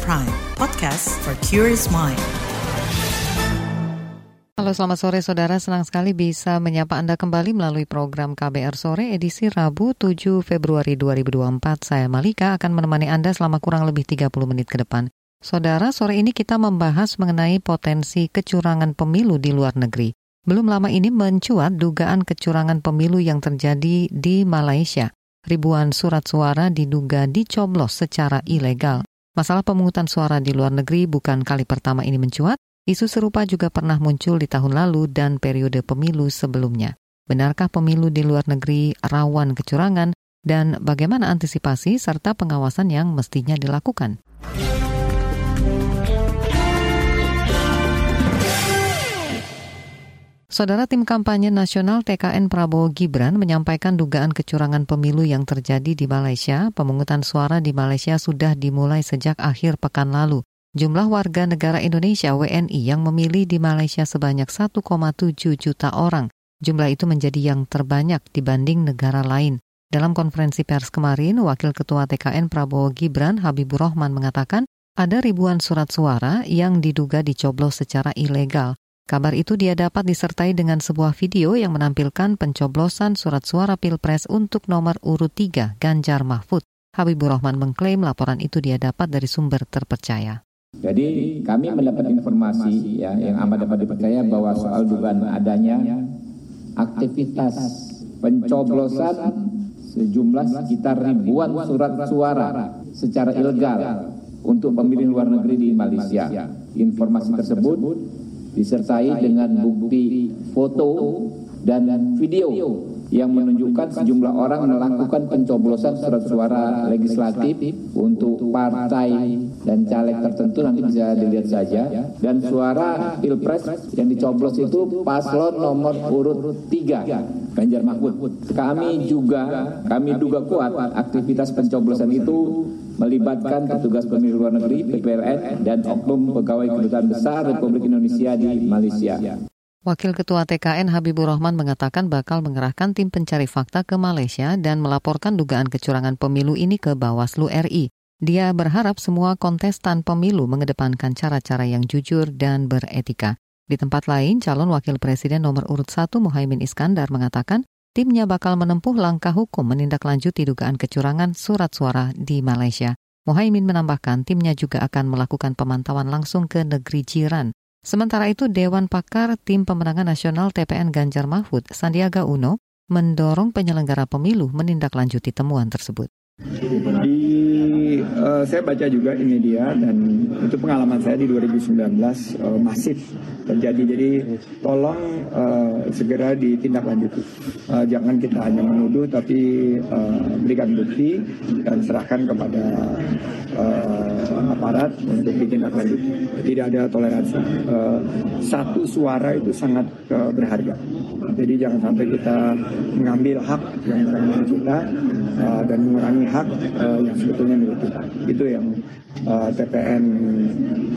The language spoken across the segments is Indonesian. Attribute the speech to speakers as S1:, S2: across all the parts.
S1: Prime, podcast for curious mind.
S2: Halo selamat sore saudara, senang sekali bisa menyapa Anda kembali melalui program KBR Sore edisi Rabu 7 Februari 2024. Saya Malika akan menemani Anda selama kurang lebih 30 menit ke depan. Saudara, sore ini kita membahas mengenai potensi kecurangan pemilu di luar negeri. Belum lama ini mencuat dugaan kecurangan pemilu yang terjadi di Malaysia. Ribuan surat suara diduga dicoblos secara ilegal. Masalah pemungutan suara di luar negeri bukan kali pertama ini mencuat, Isu serupa juga pernah muncul di tahun lalu dan periode pemilu sebelumnya. Benarkah pemilu di luar negeri rawan kecurangan dan bagaimana antisipasi serta pengawasan yang mestinya dilakukan? Saudara tim kampanye nasional TKN Prabowo Gibran menyampaikan dugaan kecurangan pemilu yang terjadi di Malaysia. Pemungutan suara di Malaysia sudah dimulai sejak akhir pekan lalu. Jumlah warga negara Indonesia WNI yang memilih di Malaysia sebanyak 1,7 juta orang. Jumlah itu menjadi yang terbanyak dibanding negara lain. Dalam konferensi pers kemarin, Wakil Ketua TKN Prabowo Gibran Habibur Rahman mengatakan ada ribuan surat suara yang diduga dicoblos secara ilegal. Kabar itu dia dapat disertai dengan sebuah video yang menampilkan pencoblosan surat suara Pilpres untuk nomor urut 3 Ganjar Mahfud. Habibur Rahman mengklaim laporan itu dia dapat dari sumber terpercaya.
S3: Jadi kami mendapat informasi ya yang amat dapat dipercaya bahwa soal dugaan adanya aktivitas pencoblosan sejumlah sekitar ribuan surat suara secara ilegal untuk pemilih luar negeri di Malaysia. Informasi tersebut disertai dengan bukti foto dan video yang menunjukkan sejumlah orang melakukan pencoblosan surat suara legislatif untuk partai dan caleg tertentu nanti bisa dilihat saja dan suara pilpres yang dicoblos itu paslon nomor urut 3 Ganjar Mahfud. Kami juga kami duga kuat aktivitas pencoblosan itu melibatkan petugas pemilu luar negeri PPLN dan oknum pegawai kedutaan besar Republik Indonesia di Malaysia.
S2: Wakil Ketua TKN Habibur Rahman mengatakan bakal mengerahkan tim pencari fakta ke Malaysia dan melaporkan dugaan kecurangan pemilu ini ke Bawaslu RI. Dia berharap semua kontestan pemilu mengedepankan cara-cara yang jujur dan beretika. Di tempat lain, calon wakil presiden nomor urut 1 Muhaimin Iskandar mengatakan timnya bakal menempuh langkah hukum menindaklanjuti dugaan kecurangan surat suara di Malaysia. Muhaimin menambahkan timnya juga akan melakukan pemantauan langsung ke negeri jiran Sementara itu, Dewan Pakar Tim Pemenangan Nasional TPN Ganjar Mahfud, Sandiaga Uno, mendorong penyelenggara pemilu menindaklanjuti temuan tersebut.
S4: Di uh, saya baca juga di media dan itu pengalaman saya di 2019 uh, masif terjadi. Jadi tolong uh, segera ditindaklanjuti. Uh, jangan kita hanya menuduh tapi uh, berikan bukti dan serahkan kepada uh, aparat untuk ditindaklanjuti. Tidak ada toleransi. Uh, satu suara itu sangat uh, berharga. Jadi jangan sampai kita mengambil hak yang mengambil kita uh, dan mengurangi hak uh, yang sebetulnya milik kita. Itu yang uh, TPN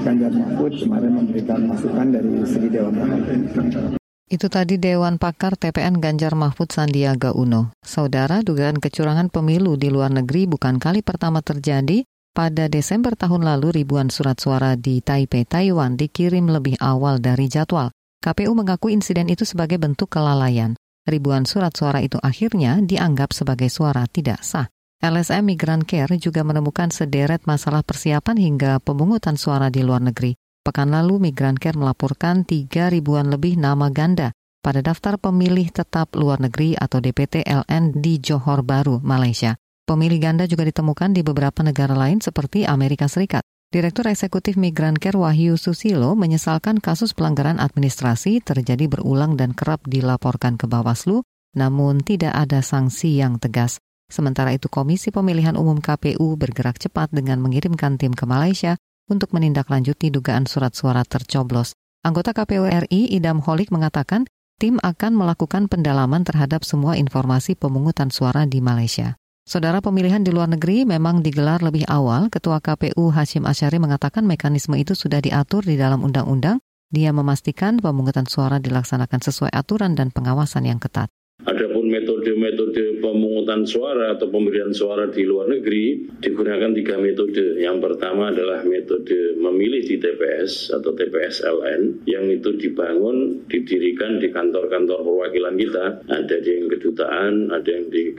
S4: Ganjar Mahfud kemarin memberikan masukan dari segi Dewan Pakar.
S2: Itu tadi Dewan Pakar TPN Ganjar Mahfud Sandiaga Uno. Saudara, dugaan kecurangan pemilu di luar negeri bukan kali pertama terjadi. Pada Desember tahun lalu, ribuan surat suara di Taipei, Taiwan dikirim lebih awal dari jadwal. KPU mengaku insiden itu sebagai bentuk kelalaian. Ribuan surat suara itu akhirnya dianggap sebagai suara tidak sah. LSM Migran Care juga menemukan sederet masalah persiapan hingga pemungutan suara di luar negeri. Pekan lalu, Migran Care melaporkan 3 ribuan lebih nama ganda pada daftar pemilih tetap luar negeri atau DPT LN di Johor Baru, Malaysia. Pemilih ganda juga ditemukan di beberapa negara lain seperti Amerika Serikat. Direktur Eksekutif Migran Care Wahyu Susilo menyesalkan kasus pelanggaran administrasi terjadi berulang dan kerap dilaporkan ke Bawaslu, namun tidak ada sanksi yang tegas. Sementara itu Komisi Pemilihan Umum KPU bergerak cepat dengan mengirimkan tim ke Malaysia untuk menindaklanjuti dugaan surat suara tercoblos. Anggota KPU RI Idam Holik mengatakan tim akan melakukan pendalaman terhadap semua informasi pemungutan suara di Malaysia. Saudara pemilihan di luar negeri memang digelar lebih awal. Ketua KPU Hashim Asyari mengatakan mekanisme itu sudah diatur di dalam undang-undang. Dia memastikan pemungutan suara dilaksanakan sesuai aturan dan pengawasan yang ketat.
S5: Adapun metode-metode pemungutan suara atau pemberian suara di luar negeri digunakan tiga metode. Yang pertama adalah metode memilih di TPS atau TPS LN yang itu dibangun, didirikan di kantor-kantor perwakilan kita. Ada yang kedutaan, ada yang di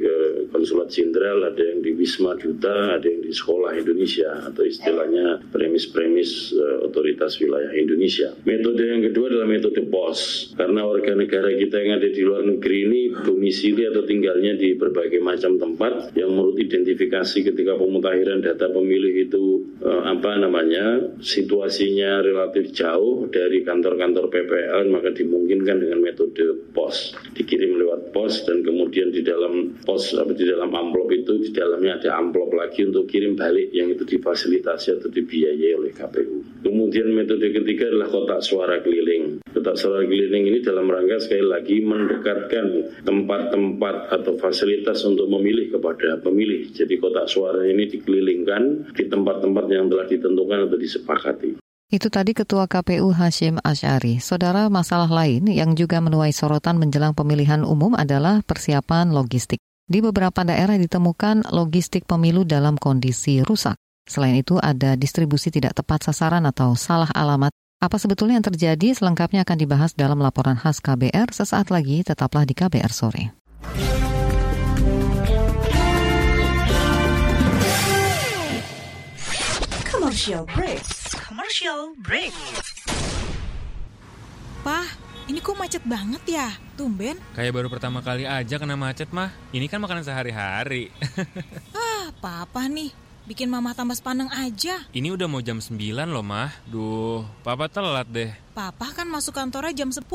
S5: konsulat jenderal, ada yang di Wisma Duta, ada yang di sekolah Indonesia atau istilahnya premis-premis uh, otoritas wilayah Indonesia. Metode yang kedua adalah metode POS karena warga negara kita yang ada di luar negeri ini domisili atau tinggalnya di berbagai macam tempat yang menurut identifikasi ketika pemutakhiran data pemilih itu eh, apa namanya situasinya relatif jauh dari kantor-kantor PPL maka dimungkinkan dengan metode pos dikirim lewat pos dan kemudian di dalam pos apa di dalam amplop itu di dalamnya ada amplop lagi untuk kirim balik yang itu difasilitasi atau dibiayai oleh KPU. Kemudian metode ketiga adalah kotak suara keliling. Kotak suara keliling ini dalam rangka sekali lagi mendekatkan tempat-tempat atau fasilitas untuk memilih kepada pemilih. Jadi kotak suara ini dikelilingkan di tempat-tempat yang telah ditentukan atau disepakati.
S2: Itu tadi Ketua KPU Hashim Ash'ari. Saudara, masalah lain yang juga menuai sorotan menjelang pemilihan umum adalah persiapan logistik. Di beberapa daerah ditemukan logistik pemilu dalam kondisi rusak. Selain itu, ada distribusi tidak tepat sasaran atau salah alamat apa sebetulnya yang terjadi selengkapnya akan dibahas dalam laporan khas KBR sesaat lagi, tetaplah di KBR sore.
S1: Commercial break. Commercial break.
S6: Pah, ini kok macet banget ya? Tumben.
S7: Kayak baru pertama kali aja kena macet mah. Ini kan makanan sehari-hari.
S6: ah, papa nih Bikin mama tambah sepaneng aja.
S7: Ini udah mau jam 9 loh, Mah. Duh, papa telat deh.
S6: Papa kan masuk kantornya jam 10.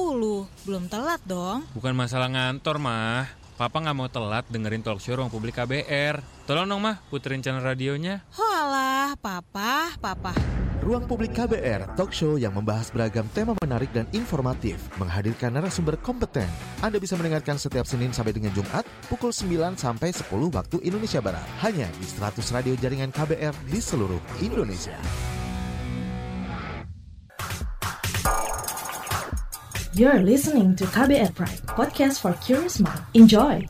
S6: Belum telat dong.
S7: Bukan masalah ngantor, Mah. Papa nggak mau telat dengerin talk show ruang publik KBR. Tolong dong, Mah, puterin channel radionya.
S6: Hoalah, Papa, Papa.
S8: Ruang Publik KBR, talk show yang membahas beragam tema menarik dan informatif, menghadirkan narasumber kompeten. Anda bisa mendengarkan setiap Senin sampai dengan Jumat, pukul 9 sampai 10 waktu Indonesia Barat. Hanya di 100 radio jaringan KBR di seluruh Indonesia.
S1: You're listening to KBR Pride, podcast for curious mind. Enjoy!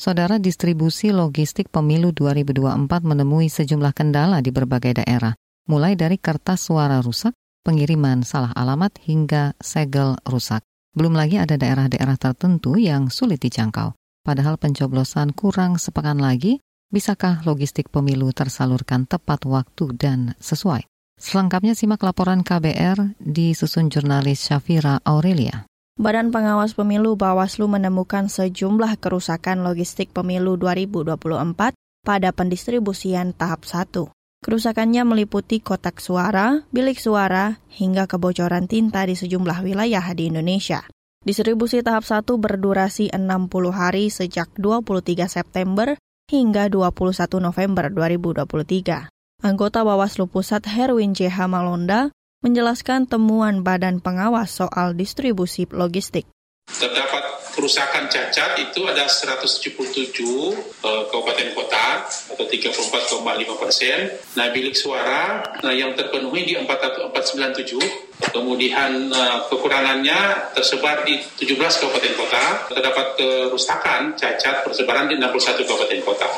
S2: Saudara distribusi logistik pemilu 2024 menemui sejumlah kendala di berbagai daerah, mulai dari kertas suara rusak, pengiriman salah alamat hingga segel rusak. Belum lagi ada daerah-daerah tertentu yang sulit dijangkau. Padahal pencoblosan kurang sepekan lagi, bisakah logistik pemilu tersalurkan tepat waktu dan sesuai? Selengkapnya simak laporan KBR disusun jurnalis Syafira Aurelia.
S9: Badan Pengawas Pemilu Bawaslu menemukan sejumlah kerusakan logistik pemilu 2024 pada pendistribusian tahap 1. Kerusakannya meliputi kotak suara, bilik suara, hingga kebocoran tinta di sejumlah wilayah di Indonesia. Distribusi tahap 1 berdurasi 60 hari sejak 23 September hingga 21 November 2023. Anggota Bawaslu Pusat Herwin JH Malonda menjelaskan temuan Badan Pengawas soal distribusi logistik.
S10: Terdapat kerusakan cacat itu ada 177 uh, kabupaten kota atau 34,5 persen. Nah bilik suara nah, yang terpenuhi di 4497. Kemudian uh, kekurangannya tersebar di 17 kabupaten kota. Terdapat kerusakan cacat persebaran di 61 kabupaten kota.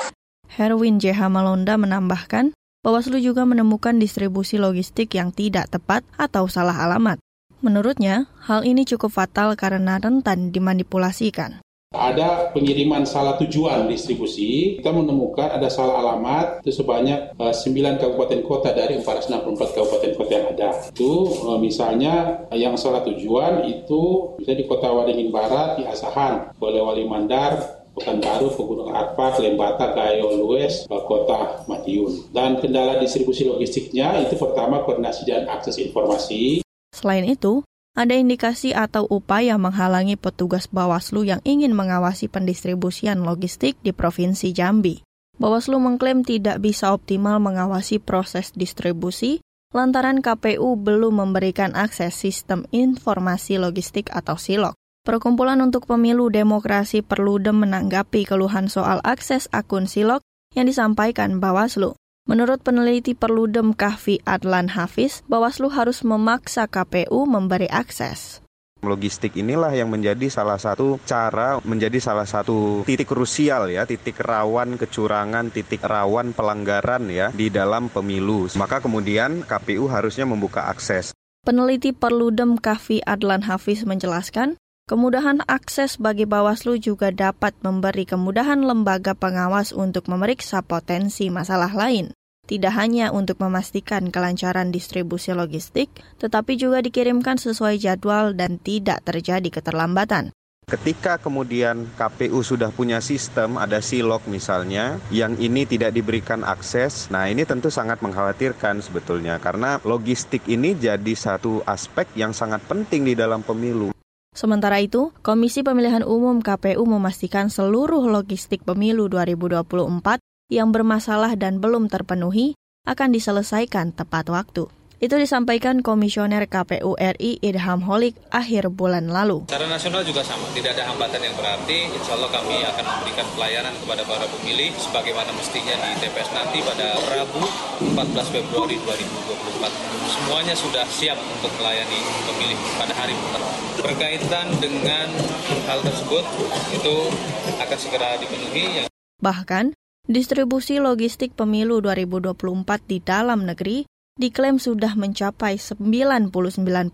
S9: Herwin JH Malonda menambahkan, Bawaslu juga menemukan distribusi logistik yang tidak tepat atau salah alamat. Menurutnya, hal ini cukup fatal karena rentan dimanipulasikan.
S10: Ada pengiriman salah tujuan distribusi, kita menemukan ada salah alamat itu sebanyak uh, eh, 9 kabupaten kota dari 464 kabupaten kota yang ada. Itu uh, misalnya yang salah tujuan itu bisa di kota Waringin Barat, di Asahan, Wali Mandar, Pekanbaru, Pegunungan Arfak, Lembata, Gayo, Lues, Kota Madiun. Dan kendala distribusi logistiknya itu pertama koordinasi dan akses informasi.
S9: Selain itu, ada indikasi atau upaya menghalangi petugas Bawaslu yang ingin mengawasi pendistribusian logistik di Provinsi Jambi. Bawaslu mengklaim tidak bisa optimal mengawasi proses distribusi lantaran KPU belum memberikan akses sistem informasi logistik atau SILOG. Perkumpulan untuk Pemilu Demokrasi Perludem menanggapi keluhan soal akses akun Silok yang disampaikan Bawaslu. Menurut peneliti Perludem Kahfi Adlan Hafiz, Bawaslu harus memaksa KPU memberi akses.
S11: Logistik inilah yang menjadi salah satu cara, menjadi salah satu titik krusial ya, titik rawan kecurangan, titik rawan pelanggaran ya di dalam pemilu. Maka kemudian KPU harusnya membuka akses.
S9: Peneliti Perludem Kafi Adlan Hafiz menjelaskan, kemudahan akses bagi Bawaslu juga dapat memberi kemudahan lembaga pengawas untuk memeriksa potensi masalah lain tidak hanya untuk memastikan kelancaran distribusi logistik, tetapi juga dikirimkan sesuai jadwal dan tidak terjadi keterlambatan.
S11: Ketika kemudian KPU sudah punya sistem, ada silok misalnya, yang ini tidak diberikan akses, nah ini tentu sangat mengkhawatirkan sebetulnya, karena logistik ini jadi satu aspek yang sangat penting di dalam pemilu.
S9: Sementara itu, Komisi Pemilihan Umum KPU memastikan seluruh logistik pemilu 2024 yang bermasalah dan belum terpenuhi akan diselesaikan tepat waktu. Itu disampaikan Komisioner KPU RI Idham Holik akhir bulan lalu.
S12: Secara nasional juga sama, tidak ada hambatan yang berarti. Insya Allah kami akan memberikan pelayanan kepada para pemilih sebagaimana mestinya di TPS nanti pada Rabu 14 Februari 2024. Semuanya sudah siap untuk melayani pemilih pada hari pertama. Berkaitan dengan hal tersebut, itu akan segera dipenuhi.
S9: Bahkan, Distribusi logistik pemilu 2024 di dalam negeri diklaim sudah mencapai 99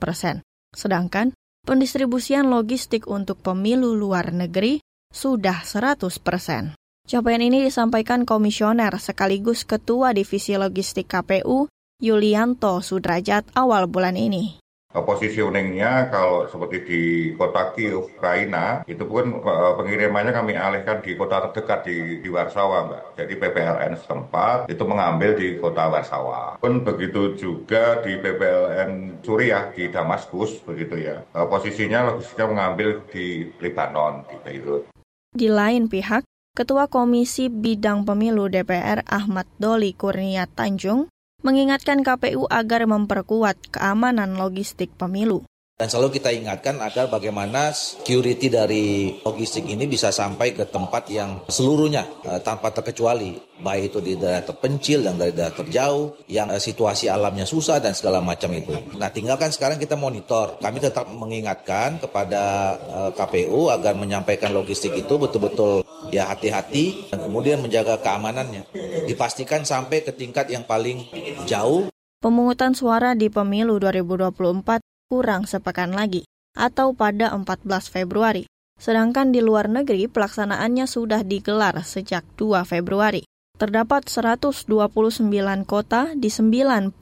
S9: persen. Sedangkan pendistribusian logistik untuk pemilu luar negeri sudah 100 persen. Capaian ini disampaikan komisioner sekaligus Ketua Divisi Logistik KPU, Yulianto Sudrajat awal bulan ini
S13: positioningnya kalau seperti di kota Kiev, Ukraina, itu pun eh, pengirimannya kami alihkan di kota terdekat di, di Warsawa, Mbak. Jadi PPLN setempat itu mengambil di kota Warsawa. Pun begitu juga di PPLN Suriah di Damaskus, begitu ya. Eh, posisinya logistiknya mengambil di Lebanon, di Beirut.
S9: Di lain pihak, Ketua Komisi Bidang Pemilu DPR Ahmad Doli Kurnia Tanjung mengingatkan KPU agar memperkuat keamanan logistik pemilu.
S14: Dan selalu kita ingatkan agar bagaimana security dari logistik ini bisa sampai ke tempat yang seluruhnya uh, tanpa terkecuali. Baik itu di daerah terpencil dan dari daerah terjauh, yang uh, situasi alamnya susah dan segala macam itu. Nah tinggalkan sekarang kita monitor. Kami tetap mengingatkan kepada eh, KPU agar menyampaikan logistik itu betul-betul ya hati-hati dan kemudian menjaga keamanannya. Dipastikan sampai ke tingkat yang paling jauh.
S9: Pemungutan suara di pemilu 2024 kurang sepekan lagi, atau pada 14 Februari. Sedangkan di luar negeri pelaksanaannya sudah digelar sejak 2 Februari. Terdapat 129 kota di 95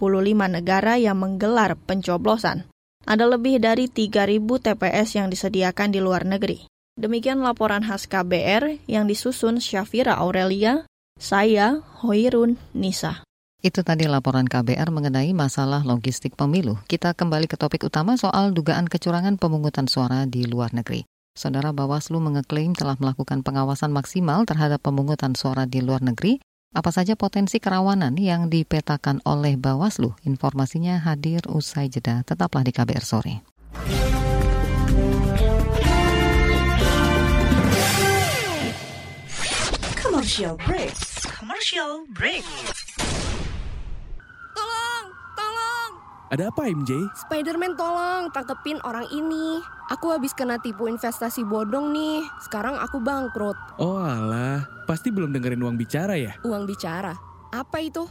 S9: negara yang menggelar pencoblosan. Ada lebih dari 3.000 TPS yang disediakan di luar negeri. Demikian laporan khas KBR yang disusun Syafira Aurelia, saya Hoirun Nisa.
S2: Itu tadi laporan KBR mengenai masalah logistik pemilu. Kita kembali ke topik utama soal dugaan kecurangan pemungutan suara di luar negeri. Saudara Bawaslu mengeklaim telah melakukan pengawasan maksimal terhadap pemungutan suara di luar negeri. Apa saja potensi kerawanan yang dipetakan oleh Bawaslu? Informasinya hadir usai jeda. Tetaplah di KBR sore.
S1: Commercial break. Commercial break.
S15: Ada apa MJ?
S16: Spiderman tolong tangkepin orang ini. Aku habis kena tipu investasi bodong nih. Sekarang aku bangkrut.
S15: Oh alah, pasti belum dengerin uang bicara ya?
S16: Uang bicara? Apa itu?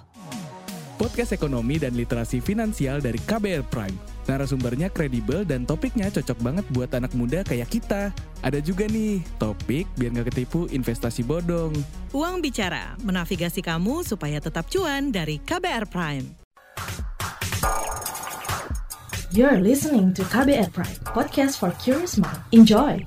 S15: Podcast ekonomi dan literasi finansial dari KBR Prime. Narasumbernya kredibel dan topiknya cocok banget buat anak muda kayak kita. Ada juga nih, topik biar nggak ketipu investasi bodong.
S1: Uang Bicara, menavigasi kamu supaya tetap cuan dari KBR Prime. You're listening to KBR Pride, podcast for curious mind. Enjoy!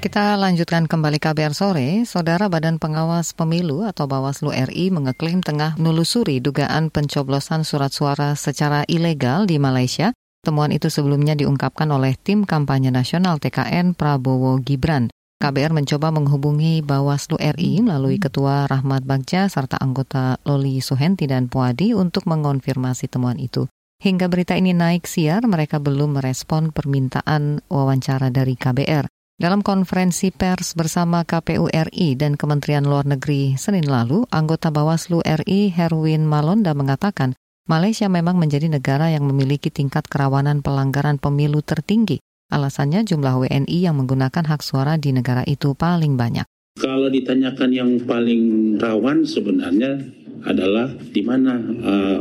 S2: Kita lanjutkan kembali KBR sore. Saudara Badan Pengawas Pemilu atau Bawaslu RI mengeklaim tengah menelusuri dugaan pencoblosan surat suara secara ilegal di Malaysia Temuan itu sebelumnya diungkapkan oleh tim kampanye nasional TKN Prabowo Gibran. KBR mencoba menghubungi Bawaslu RI melalui Ketua Rahmat Bagja serta anggota Loli Suhenti dan Puadi untuk mengonfirmasi temuan itu. Hingga berita ini naik siar, mereka belum merespon permintaan wawancara dari KBR. Dalam konferensi pers bersama KPU RI dan Kementerian Luar Negeri Senin lalu, anggota Bawaslu RI Herwin Malonda mengatakan Malaysia memang menjadi negara yang memiliki tingkat kerawanan pelanggaran pemilu tertinggi. Alasannya jumlah WNI yang menggunakan hak suara di negara itu paling banyak.
S10: Kalau ditanyakan yang paling rawan sebenarnya adalah di mana uh,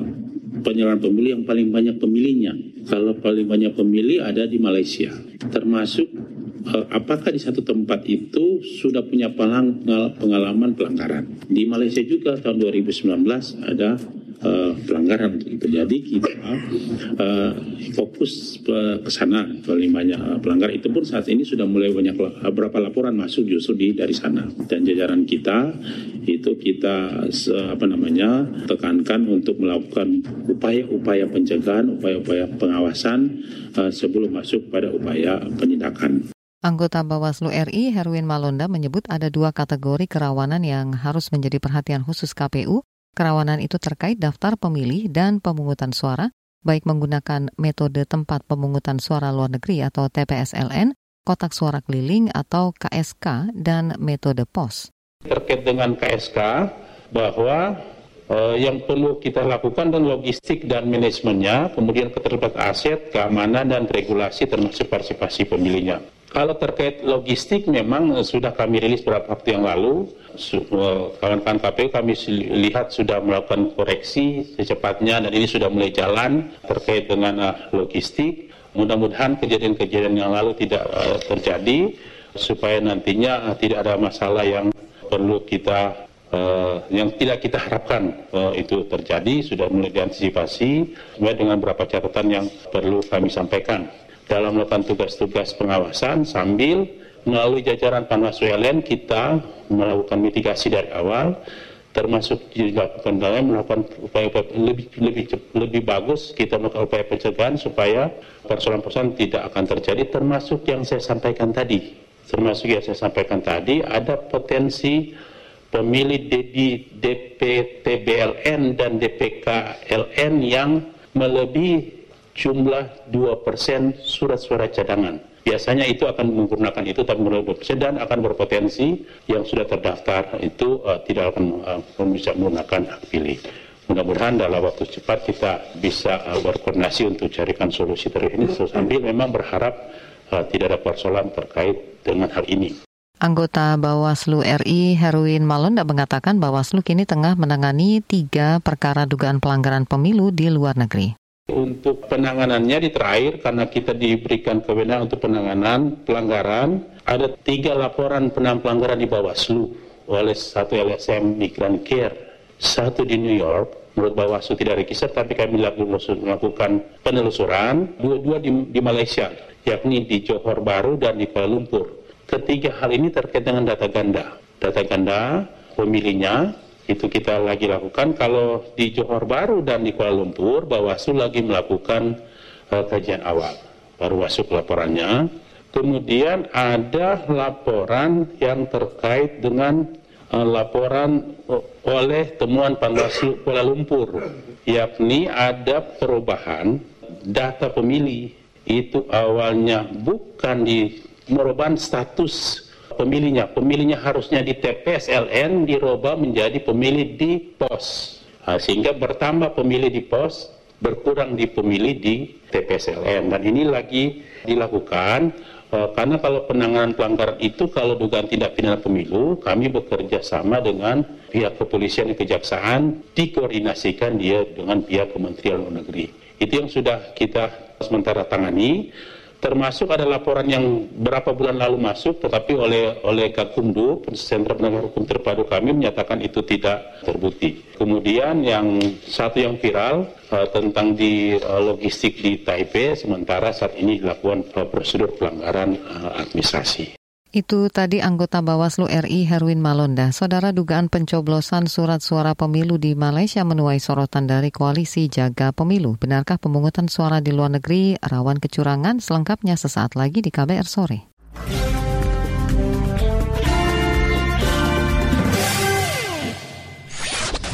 S10: penyelenggaraan pemilu yang paling banyak pemilihnya. Kalau paling banyak pemilih ada di Malaysia, termasuk uh, apakah di satu tempat itu sudah punya pengalaman pelanggaran. Di Malaysia juga tahun 2019 ada uh, pelanggaran itu. Jadi kita uh, fokus uh, ke sana paling banyak uh, pelanggar itu pun saat ini sudah mulai banyak uh, berapa laporan masuk justru di dari sana dan jajaran kita itu kita uh, apa namanya tekankan untuk melakukan upaya-upaya pencegahan, upaya-upaya pengawasan uh, sebelum masuk pada upaya penindakan.
S2: Anggota Bawaslu RI Herwin Malonda menyebut ada dua kategori kerawanan yang harus menjadi perhatian khusus KPU, Kerawanan itu terkait daftar pemilih dan pemungutan suara, baik menggunakan metode tempat pemungutan suara luar negeri atau TPSLN, kotak suara keliling atau KSK, dan metode pos.
S10: Terkait dengan KSK, bahwa eh, yang perlu kita lakukan dan logistik dan manajemennya, kemudian keterlibatan aset, keamanan, dan regulasi termasuk partisipasi pemilihnya. Kalau terkait logistik memang eh, sudah kami rilis beberapa waktu yang lalu. Eh, kawan-kawan KPU kami lihat sudah melakukan koreksi secepatnya dan ini sudah mulai jalan terkait dengan uh, logistik. Mudah-mudahan kejadian-kejadian yang lalu tidak terjadi supaya nantinya tidak ada masalah yang perlu kita yang tidak kita harapkan itu terjadi sudah mulai diantisipasi dengan beberapa catatan yang perlu kami sampaikan dalam melakukan tugas-tugas pengawasan sambil melalui jajaran Panwas WLN kita melakukan mitigasi dari awal termasuk dilakukan dalam melakukan upaya-upaya lebih lebih lebih bagus kita melakukan upaya pencegahan supaya persoalan-persoalan tidak akan terjadi termasuk yang saya sampaikan tadi. Termasuk yang saya sampaikan tadi ada potensi pemilih di DPTBLN dan DPKLN yang melebihi jumlah 2% surat suara cadangan. Biasanya itu akan menggunakan itu tapi menurut dan akan berpotensi yang sudah terdaftar itu uh, tidak akan uh, bisa menggunakan hak pilih. Mudah-mudahan dalam waktu cepat kita bisa uh, berkoordinasi untuk carikan solusi terhadap ini sambil memang berharap uh, tidak ada persoalan terkait dengan hal ini.
S2: Anggota Bawaslu RI Herwin Malonda mengatakan Bawaslu kini tengah menangani tiga perkara dugaan pelanggaran pemilu di luar negeri.
S10: Untuk penanganannya di terakhir, karena kita diberikan kewenangan untuk penanganan pelanggaran, ada tiga laporan penanganan pelanggaran di Bawaslu oleh satu LSM Migran Care, satu di New York, menurut Bawaslu tidak register, tapi kami melakukan penelusuran, dua-dua di, di Malaysia, yakni di Johor Baru dan di Kuala Lumpur. Ketiga hal ini terkait dengan data ganda. Data ganda pemilihnya, itu kita lagi lakukan. Kalau di Johor Baru dan di Kuala Lumpur, Bawaslu lagi melakukan uh, kajian awal. Baru masuk laporannya. Kemudian ada laporan yang terkait dengan uh, laporan oleh temuan Panwaslu Kuala Lumpur, yakni ada perubahan data pemilih itu awalnya bukan di merupakan status pemilihnya. Pemilihnya harusnya di TPS LN dirubah menjadi pemilih di pos. Nah, sehingga bertambah pemilih di pos, berkurang di pemilih di TPS LN. Dan ini lagi dilakukan uh, karena kalau penanganan pelanggaran itu kalau dugaan tindak pidana pemilu, kami bekerja sama dengan pihak kepolisian dan kejaksaan, dikoordinasikan dia dengan pihak Kementerian Luar Negeri. Itu yang sudah kita sementara tangani termasuk ada laporan yang berapa bulan lalu masuk tetapi oleh oleh Gakumdu Sentra Penegak Hukum Terpadu kami menyatakan itu tidak terbukti. Kemudian yang satu yang viral uh, tentang di uh, logistik di Taipei sementara saat ini dilakukan uh, prosedur pelanggaran uh, administrasi.
S2: Itu tadi anggota Bawaslu RI Herwin Malonda. Saudara dugaan pencoblosan surat suara pemilu di Malaysia menuai sorotan dari koalisi jaga pemilu. Benarkah pemungutan suara di luar negeri rawan kecurangan? Selengkapnya sesaat lagi di KBR sore.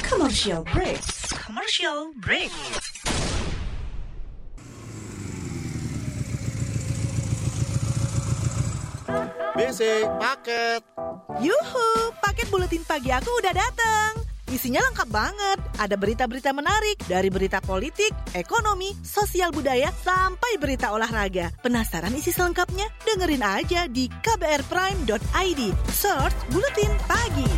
S1: Commercial break. Commercial break.
S8: BC paket.
S17: Yuhu, paket buletin pagi aku udah datang. Isinya lengkap banget. Ada berita-berita menarik dari berita politik, ekonomi, sosial budaya, sampai berita olahraga. Penasaran isi selengkapnya? Dengerin aja di kbrprime.id. Search Buletin Pagi.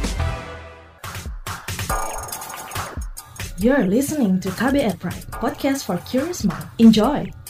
S1: You're listening to KBR Prime, podcast for curious mind. Enjoy!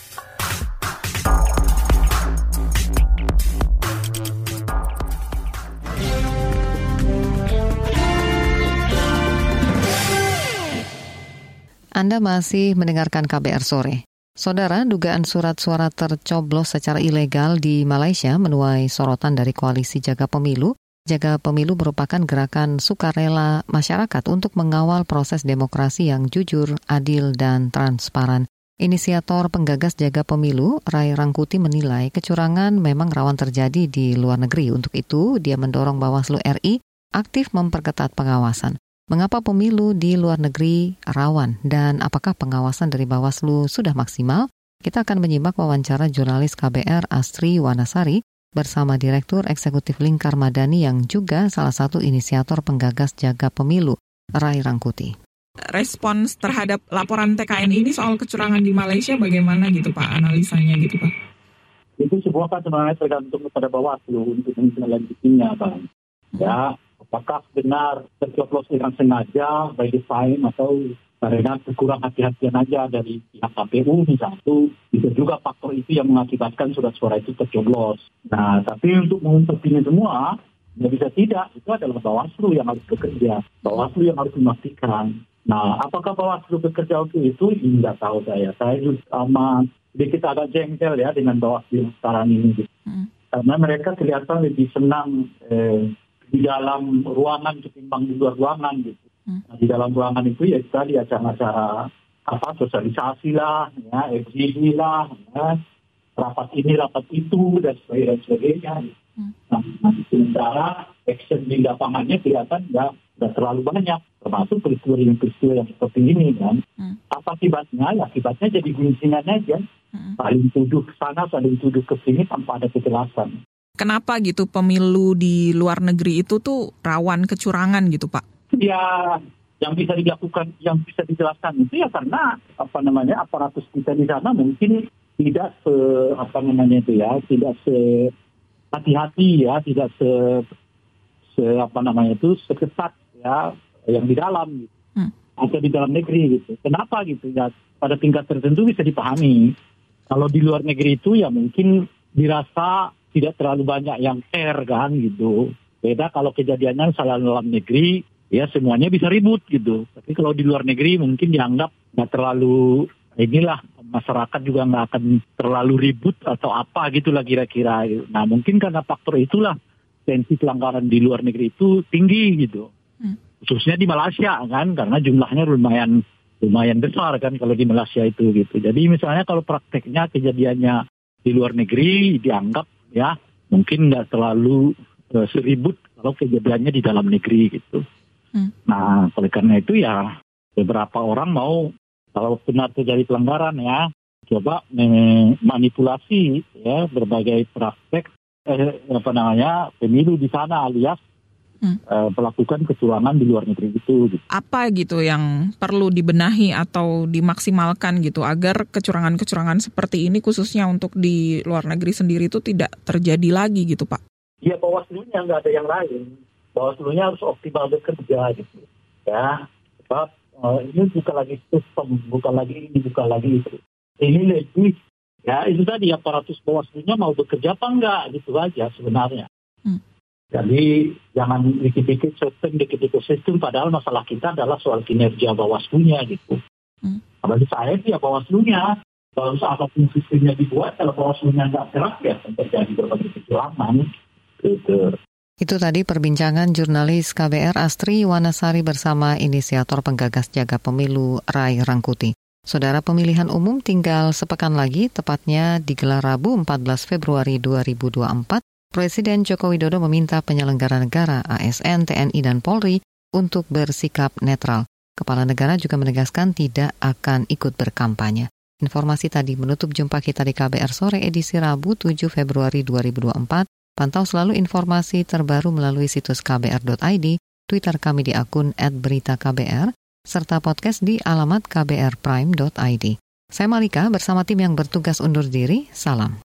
S2: Anda masih mendengarkan KBR sore. Saudara, dugaan surat suara tercoblos secara ilegal di Malaysia menuai sorotan dari koalisi jaga pemilu. Jaga pemilu merupakan gerakan sukarela masyarakat untuk mengawal proses demokrasi yang jujur, adil, dan transparan. Inisiator penggagas jaga pemilu, Rai Rangkuti menilai kecurangan memang rawan terjadi di luar negeri. Untuk itu, dia mendorong Bawaslu RI aktif memperketat pengawasan. Mengapa pemilu di luar negeri rawan dan apakah pengawasan dari Bawaslu sudah maksimal? Kita akan menyimak wawancara jurnalis KBR Astri Wanasari bersama Direktur Eksekutif Lingkar Madani yang juga salah satu inisiator penggagas jaga pemilu, Rai Rangkuti.
S18: Respons terhadap laporan TKN ini soal kecurangan di Malaysia bagaimana gitu Pak analisanya gitu Pak?
S19: Itu sebuah kan sebenarnya tergantung kepada Bawaslu untuk menindaklanjutinya Bang. Ya, apakah benar tercoblos dengan sengaja by design atau karena kurang hati-hatian aja dari pihak KPU misalnya itu bisa juga faktor itu yang mengakibatkan surat suara itu tercoblos. Nah, tapi untuk mengungkap ini semua, ya bisa tidak, itu adalah Bawaslu yang harus bekerja, Bawaslu yang harus memastikan. Nah, apakah Bawaslu bekerja untuk itu? Tidak tahu saya. Saya juga sama sedikit agak jengkel ya dengan Bawaslu sekarang ini. Hmm. Karena mereka kelihatan lebih senang eh, di dalam ruangan ketimbang di luar ruangan gitu. Hmm. Nah, di dalam ruangan itu ya tadi acara-acara apa sosialisasi lah, ya, FGD lah, ya, rapat ini, rapat itu dan sebagainya. Dan sebagainya. Hmm. Nah, nah, sementara action di lapangannya kelihatan nggak nggak terlalu banyak, termasuk peristiwa yang peristiwa yang seperti ini kan. Hmm. Apa akibatnya? Ya, akibatnya jadi guncingan aja. Hmm. Saling tuduh ke sana, saling tuduh ke sini tanpa ada kejelasan.
S18: Kenapa gitu pemilu di luar negeri itu tuh rawan kecurangan gitu Pak?
S19: Ya, yang bisa dilakukan, yang bisa dijelaskan itu ya karena apa namanya aparatus kita di sana mungkin tidak se apa namanya itu ya, tidak se hati-hati ya, tidak se, se apa namanya itu seketat ya yang di dalam gitu. Hmm. atau di dalam negeri gitu. Kenapa gitu ya? Pada tingkat tertentu bisa dipahami. Kalau di luar negeri itu ya mungkin dirasa tidak terlalu banyak yang care kan gitu. Beda kalau kejadiannya salah dalam negeri, ya semuanya bisa ribut gitu. Tapi kalau di luar negeri mungkin dianggap nggak terlalu inilah masyarakat juga nggak akan terlalu ribut atau apa gitulah kira-kira. Nah mungkin karena faktor itulah tensi pelanggaran di luar negeri itu tinggi gitu. Hmm. Khususnya di Malaysia kan karena jumlahnya lumayan lumayan besar kan kalau di Malaysia itu gitu. Jadi misalnya kalau prakteknya kejadiannya di luar negeri dianggap ya mungkin nggak terlalu uh, seribut kalau kejadiannya di dalam negeri gitu. Hmm. Nah, oleh karena itu ya beberapa orang mau kalau benar terjadi pelanggaran ya coba manipulasi ya berbagai praktek eh, apa namanya pemilu di sana alias hmm. uh, melakukan kecurangan di luar negeri itu.
S18: Gitu. Apa gitu yang perlu dibenahi atau dimaksimalkan gitu agar kecurangan-kecurangan seperti ini khususnya untuk di luar negeri sendiri itu tidak terjadi lagi gitu Pak?
S19: Iya Bawaslunya nggak ada yang lain. Bawaslunya harus optimal bekerja gitu. Ya, sebab uh, ini bukan lagi sistem, bukan lagi ini, bukan lagi itu. Ini lebih ya itu tadi aparatus Bawaslunya mau bekerja apa enggak gitu aja sebenarnya. Hmm. Jadi jangan dikit-dikit sistem, dikit-dikit sistem, padahal masalah kita adalah soal kinerja Bawaslunya gitu. Hmm. Bagi saya sih ya Bawaslunya, kalau apa pun sistemnya dibuat, kalau Bawaslunya nggak gerak ya terjadi berbagai kecurangan. Gitu.
S2: Itu tadi perbincangan jurnalis KBR Astri Wanasari bersama inisiator penggagas jaga pemilu Rai Rangkuti. Saudara pemilihan umum tinggal sepekan lagi, tepatnya digelar Rabu 14 Februari 2024 Presiden Joko Widodo meminta penyelenggara negara ASN, TNI, dan Polri untuk bersikap netral. Kepala negara juga menegaskan tidak akan ikut berkampanye. Informasi tadi menutup jumpa kita di KBR sore edisi Rabu 7 Februari 2024. Pantau selalu informasi terbaru melalui situs kbr.id, Twitter kami di akun @beritaKBR, serta podcast di alamat kbrprime.id. Saya Malika bersama tim yang bertugas undur diri. Salam.